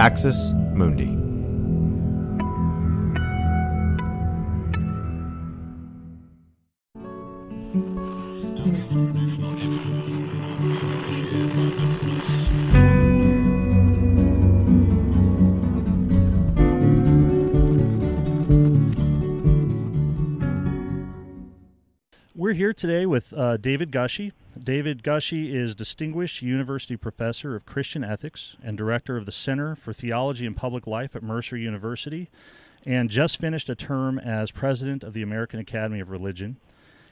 Axis Mundi. We're here today with uh, David Gushee. David Gushee is Distinguished University Professor of Christian Ethics and Director of the Center for Theology and Public Life at Mercer University, and just finished a term as President of the American Academy of Religion.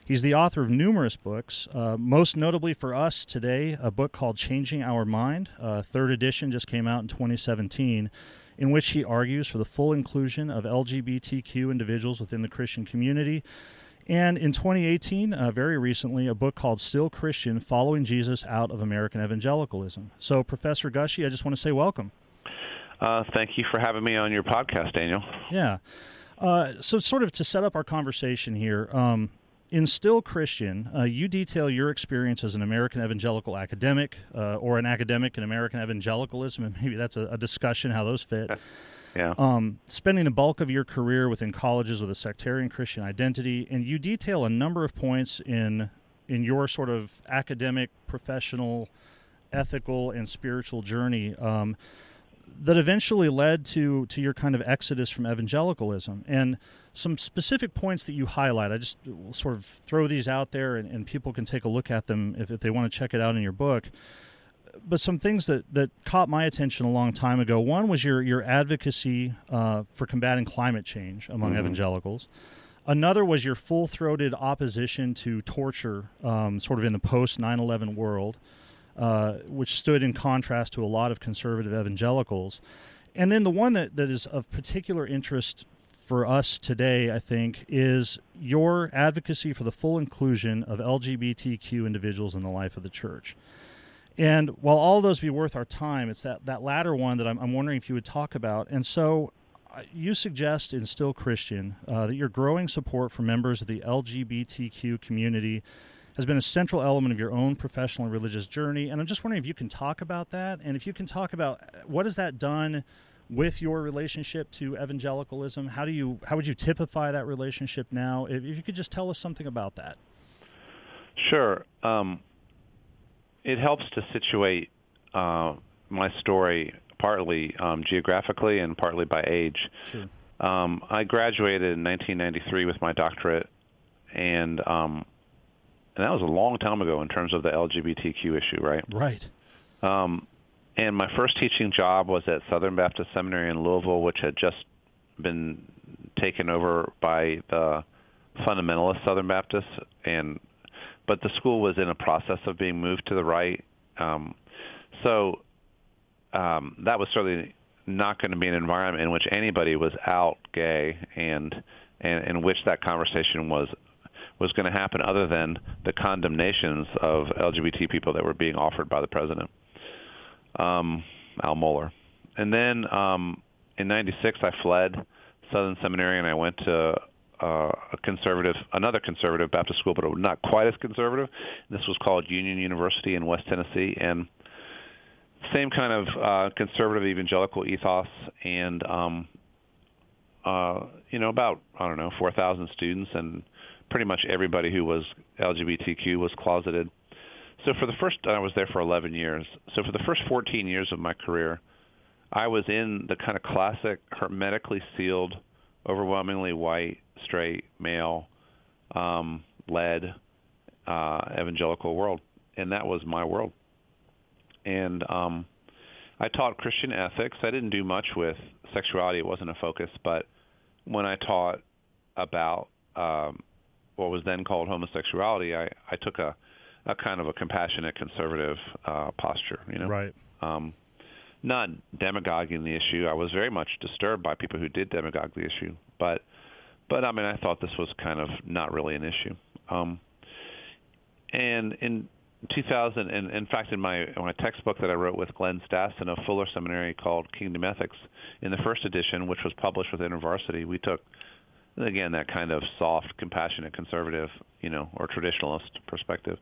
He's the author of numerous books, uh, most notably for us today, a book called Changing Our Mind. Uh, third edition just came out in 2017, in which he argues for the full inclusion of LGBTQ individuals within the Christian community and in 2018, uh, very recently, a book called Still Christian Following Jesus Out of American Evangelicalism. So, Professor Gushee, I just want to say welcome. Uh, thank you for having me on your podcast, Daniel. Yeah. Uh, so, sort of to set up our conversation here, um, in Still Christian, uh, you detail your experience as an American evangelical academic uh, or an academic in American evangelicalism, and maybe that's a, a discussion how those fit. Yeah. Um, spending the bulk of your career within colleges with a sectarian Christian identity, and you detail a number of points in in your sort of academic, professional, ethical, and spiritual journey um, that eventually led to to your kind of exodus from evangelicalism and some specific points that you highlight. I just sort of throw these out there, and, and people can take a look at them if, if they want to check it out in your book but some things that, that caught my attention a long time ago. One was your your advocacy uh, for combating climate change among mm-hmm. evangelicals. Another was your full throated opposition to torture, um, sort of in the post 9 11 world, uh, which stood in contrast to a lot of conservative evangelicals. And then the one that, that is of particular interest for us today, I think, is your advocacy for the full inclusion of LGBTQ individuals in the life of the church. And while all those be worth our time, it's that, that latter one that I'm, I'm wondering if you would talk about. And so uh, you suggest in Still Christian uh, that your growing support for members of the LGBTQ community has been a central element of your own professional and religious journey. And I'm just wondering if you can talk about that and if you can talk about uh, what has that done with your relationship to evangelicalism? How do you how would you typify that relationship now? If, if you could just tell us something about that. Sure. Um, it helps to situate uh, my story partly um, geographically and partly by age. Sure. Um, I graduated in 1993 with my doctorate, and um, and that was a long time ago in terms of the LGBTQ issue, right? Right. Um, and my first teaching job was at Southern Baptist Seminary in Louisville, which had just been taken over by the fundamentalist Southern Baptists, and but the school was in a process of being moved to the right. Um, so um, that was certainly not going to be an environment in which anybody was out gay and and in which that conversation was was going to happen other than the condemnations of LGBT people that were being offered by the president, um, Al Mohler. And then um, in '96, I fled Southern Seminary and I went to uh, a conservative, another conservative Baptist school, but not quite as conservative. This was called Union University in West Tennessee, and same kind of uh, conservative evangelical ethos, and um, uh, you know about I don't know 4,000 students, and pretty much everybody who was LGBTQ was closeted. So for the first, I was there for 11 years. So for the first 14 years of my career, I was in the kind of classic hermetically sealed, overwhelmingly white straight, male, um, led uh, evangelical world, and that was my world. And um, I taught Christian ethics. I didn't do much with sexuality; it wasn't a focus. But when I taught about um, what was then called homosexuality, I, I took a, a kind of a compassionate conservative uh, posture. You know, right? Um, not demagoguing the issue. I was very much disturbed by people who did demagogue the issue, but but I mean, I thought this was kind of not really an issue. Um, and in 2000, and in fact, in my in my textbook that I wrote with Glenn Stassen of Fuller Seminary called Kingdom Ethics, in the first edition, which was published with InterVarsity, we took again that kind of soft, compassionate, conservative, you know, or traditionalist perspective.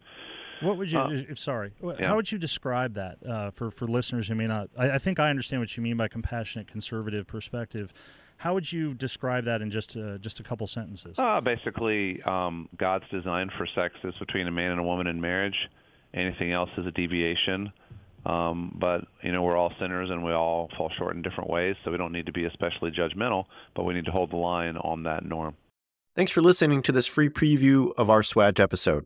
What would you? Uh, if sorry, yeah. how would you describe that uh, for for listeners who may not? I, I, think I understand what you mean by compassionate, conservative perspective. How would you describe that in just uh, just a couple sentences? Uh, basically, um, God's design for sex is between a man and a woman in marriage. Anything else is a deviation. Um, but you know, we're all sinners and we all fall short in different ways, so we don't need to be especially judgmental, but we need to hold the line on that norm. Thanks for listening to this free preview of our SWAJ episode.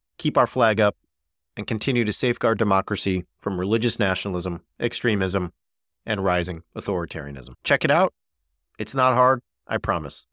keep our flag up, and continue to safeguard democracy from religious nationalism, extremism, and rising authoritarianism. Check it out. It's not hard, I promise.